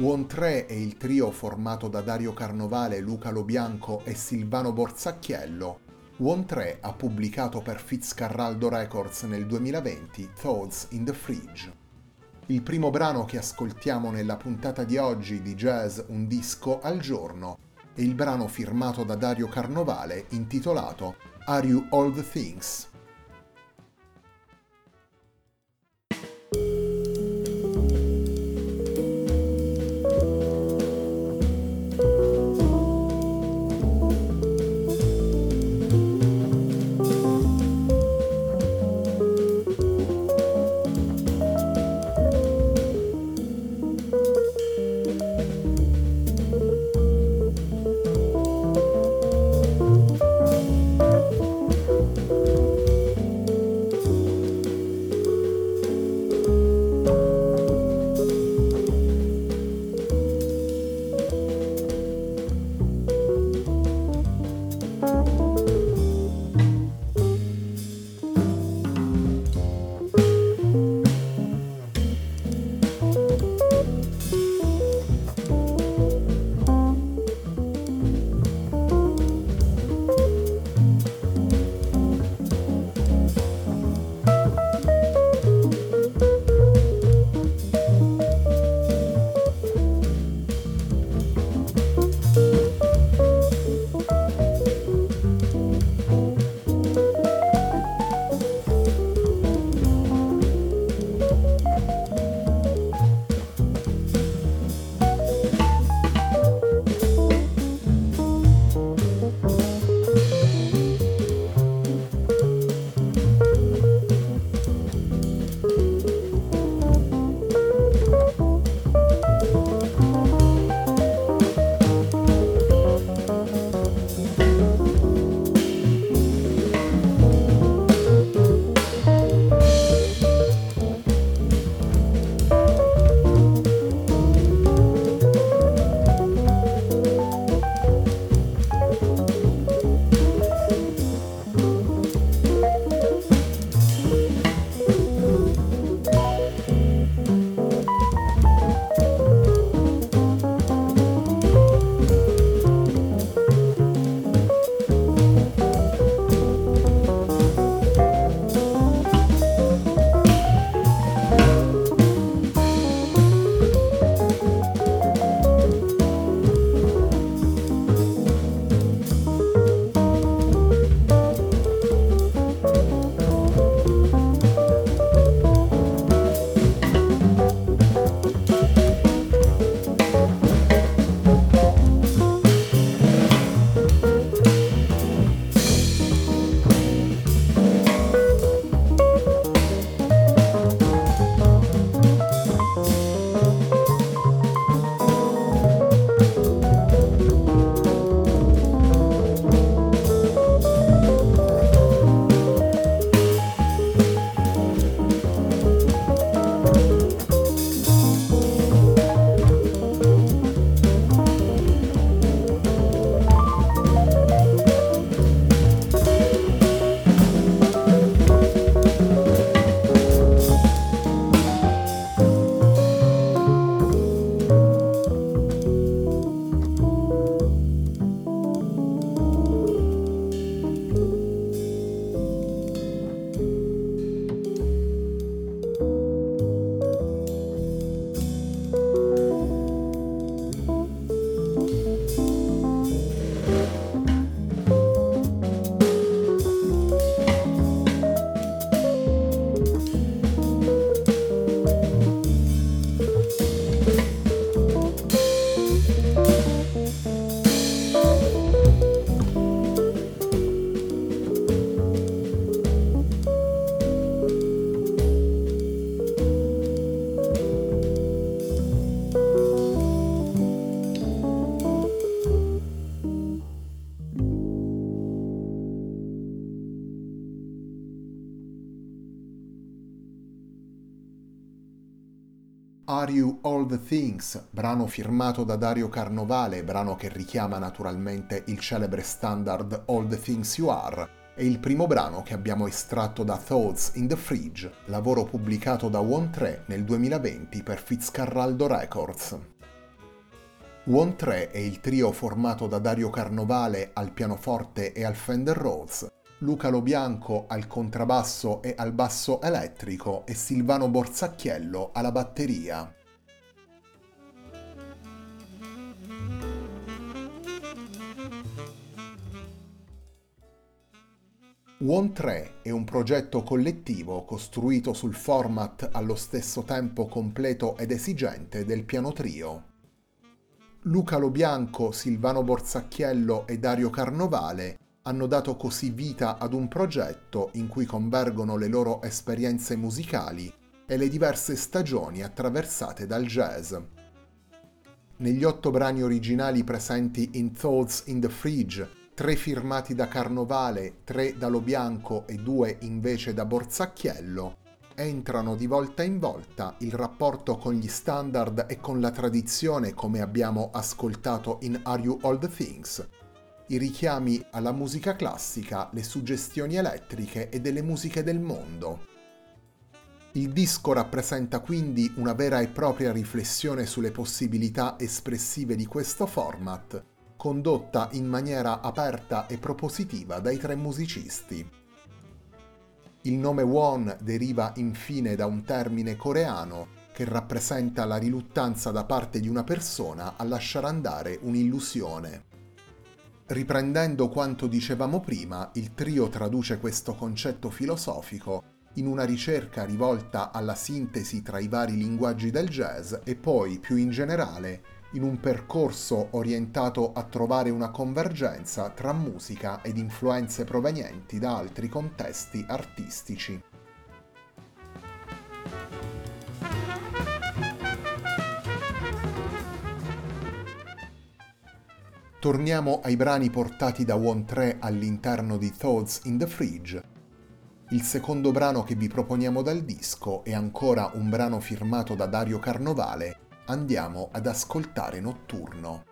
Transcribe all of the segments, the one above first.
One 3 è il trio formato da Dario Carnovale, Luca Lobianco e Silvano Borzacchiello. One 3 ha pubblicato per Fitzcarraldo Records nel 2020 Thoughts in the Fridge. Il primo brano che ascoltiamo nella puntata di oggi di Jazz Un disco al giorno è il brano firmato da Dario Carnovale intitolato Are You All the Things? The Things, brano firmato da Dario Carnovale, brano che richiama naturalmente il celebre standard All the Things You Are, è il primo brano che abbiamo estratto da Thoughts in the Fridge, lavoro pubblicato da One 3 nel 2020 per Fitzcarraldo Records. One 3 è il trio formato da Dario Carnovale al pianoforte e al Fender Rhodes, Luca Lobianco al contrabbasso e al basso elettrico e Silvano Borzacchiello alla batteria. One 3 è un progetto collettivo costruito sul format allo stesso tempo completo ed esigente del piano trio. Luca Lobianco, Silvano Borzacchiello e Dario Carnovale hanno dato così vita ad un progetto in cui convergono le loro esperienze musicali e le diverse stagioni attraversate dal jazz. Negli otto brani originali presenti in Thoughts in the Fridge, tre firmati da Carnovale, tre da Lo Bianco e due invece da Borzacchiello, entrano di volta in volta il rapporto con gli standard e con la tradizione come abbiamo ascoltato in Are You All the Things, i richiami alla musica classica, le suggestioni elettriche e delle musiche del mondo. Il disco rappresenta quindi una vera e propria riflessione sulle possibilità espressive di questo format, condotta in maniera aperta e propositiva dai tre musicisti. Il nome Won deriva infine da un termine coreano che rappresenta la riluttanza da parte di una persona a lasciare andare un'illusione. Riprendendo quanto dicevamo prima, il trio traduce questo concetto filosofico in una ricerca rivolta alla sintesi tra i vari linguaggi del jazz e poi, più in generale, in un percorso orientato a trovare una convergenza tra musica ed influenze provenienti da altri contesti artistici. Torniamo ai brani portati da One 3 all'interno di Thoughts in the Fridge. Il secondo brano che vi proponiamo dal disco è ancora un brano firmato da Dario Carnovale. Andiamo ad ascoltare Notturno.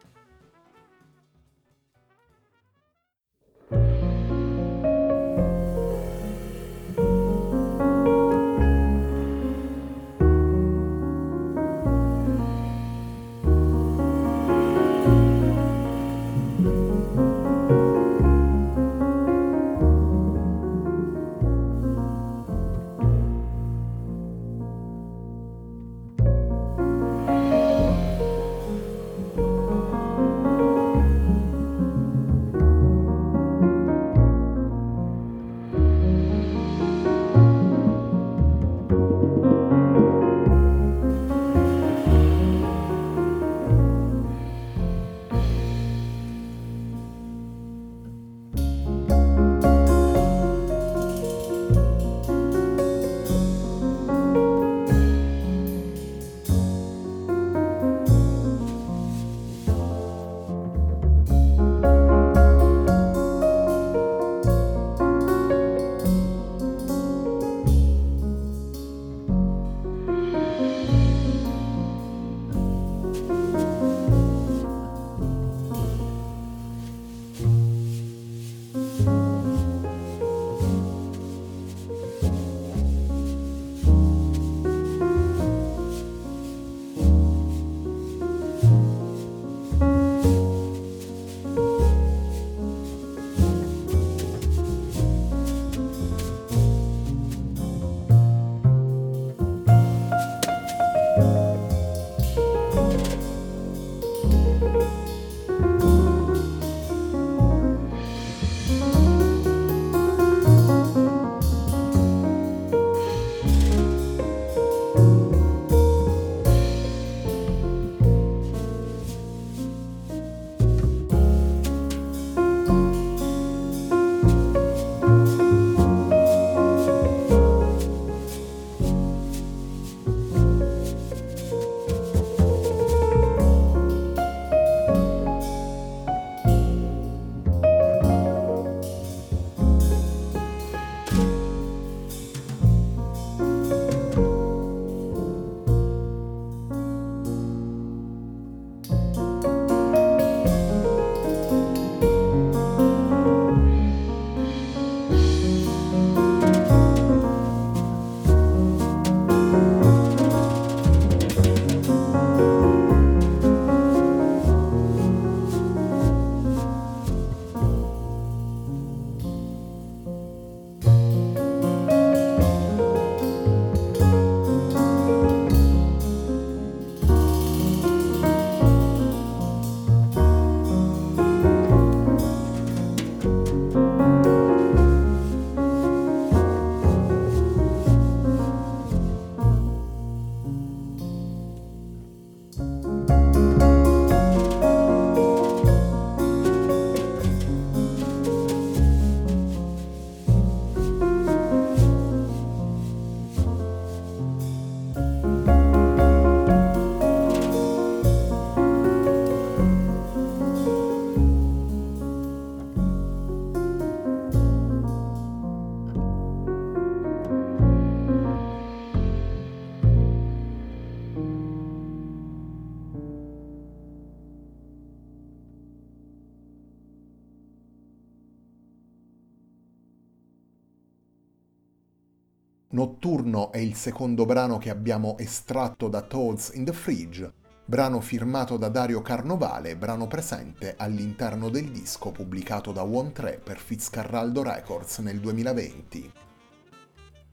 Notturno è il secondo brano che abbiamo estratto da Toads in the Fridge, brano firmato da Dario Carnovale, brano presente all'interno del disco pubblicato da One 3 per Fitzcarraldo Records nel 2020.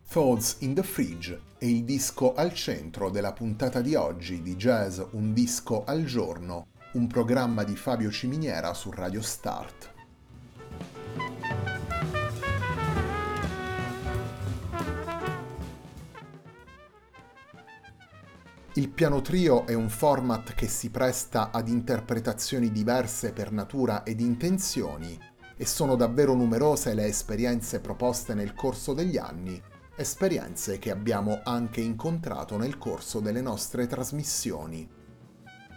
Thoughts in the Fridge è il disco al centro della puntata di oggi di Jazz Un disco al giorno, un programma di Fabio Ciminiera su Radio Start. Il piano trio è un format che si presta ad interpretazioni diverse per natura ed intenzioni e sono davvero numerose le esperienze proposte nel corso degli anni esperienze che abbiamo anche incontrato nel corso delle nostre trasmissioni.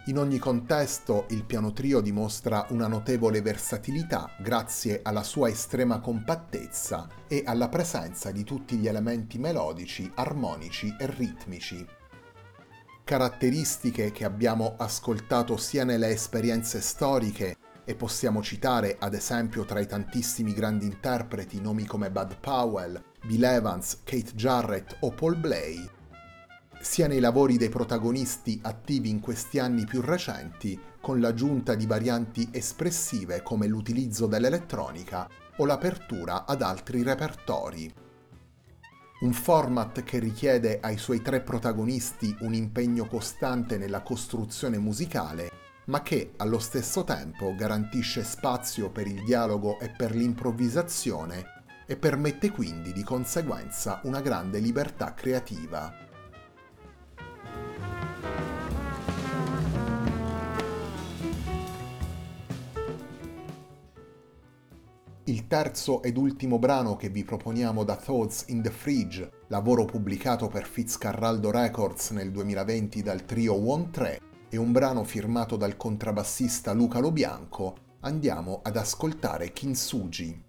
In ogni contesto il piano trio dimostra una notevole versatilità grazie alla sua estrema compattezza e alla presenza di tutti gli elementi melodici, armonici e ritmici. Caratteristiche che abbiamo ascoltato sia nelle esperienze storiche e possiamo citare ad esempio tra i tantissimi grandi interpreti nomi come Bud Powell, Bill Evans, Kate Jarrett o Paul Blay, sia nei lavori dei protagonisti attivi in questi anni più recenti, con l'aggiunta di varianti espressive come l'utilizzo dell'elettronica o l'apertura ad altri repertori. Un format che richiede ai suoi tre protagonisti un impegno costante nella costruzione musicale, ma che allo stesso tempo garantisce spazio per il dialogo e per l'improvvisazione e permette quindi di conseguenza una grande libertà creativa. Terzo ed ultimo brano che vi proponiamo da Thoughts in the Fridge, lavoro pubblicato per Fitzcarraldo Records nel 2020 dal trio One 3, è un brano firmato dal contrabbassista Luca Lobianco. Andiamo ad ascoltare Kintsugi.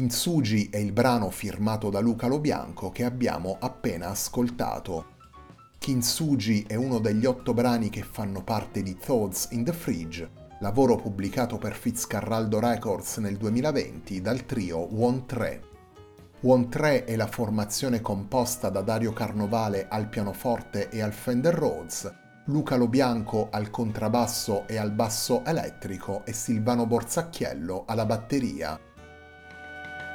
Kintsugi è il brano firmato da Luca Lobianco che abbiamo appena ascoltato. Kintsugi è uno degli otto brani che fanno parte di Thoughts in the Fridge, lavoro pubblicato per Fitzcarraldo Records nel 2020 dal trio One 3. One 3 è la formazione composta da Dario Carnovale al pianoforte e al Fender Rhodes, Luca Lobianco al contrabbasso e al basso elettrico e Silvano Borzacchiello alla batteria.